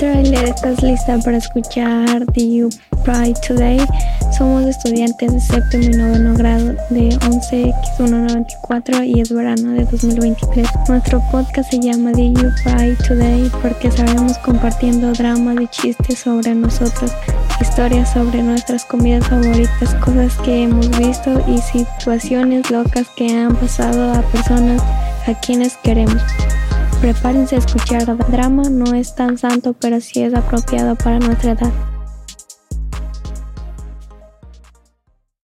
trailer, ¿estás lista para escuchar The You Pride Today? Somos estudiantes de séptimo y noveno grado de 11X194 y es verano de 2023. Nuestro podcast se llama The You Pride Today porque estaremos compartiendo dramas y chistes sobre nosotros, historias sobre nuestras comidas favoritas, cosas que hemos visto y situaciones locas que han pasado a personas a quienes queremos. Prepárense a escuchar drama, no es tan santo, pero sí es apropiado para nuestra edad.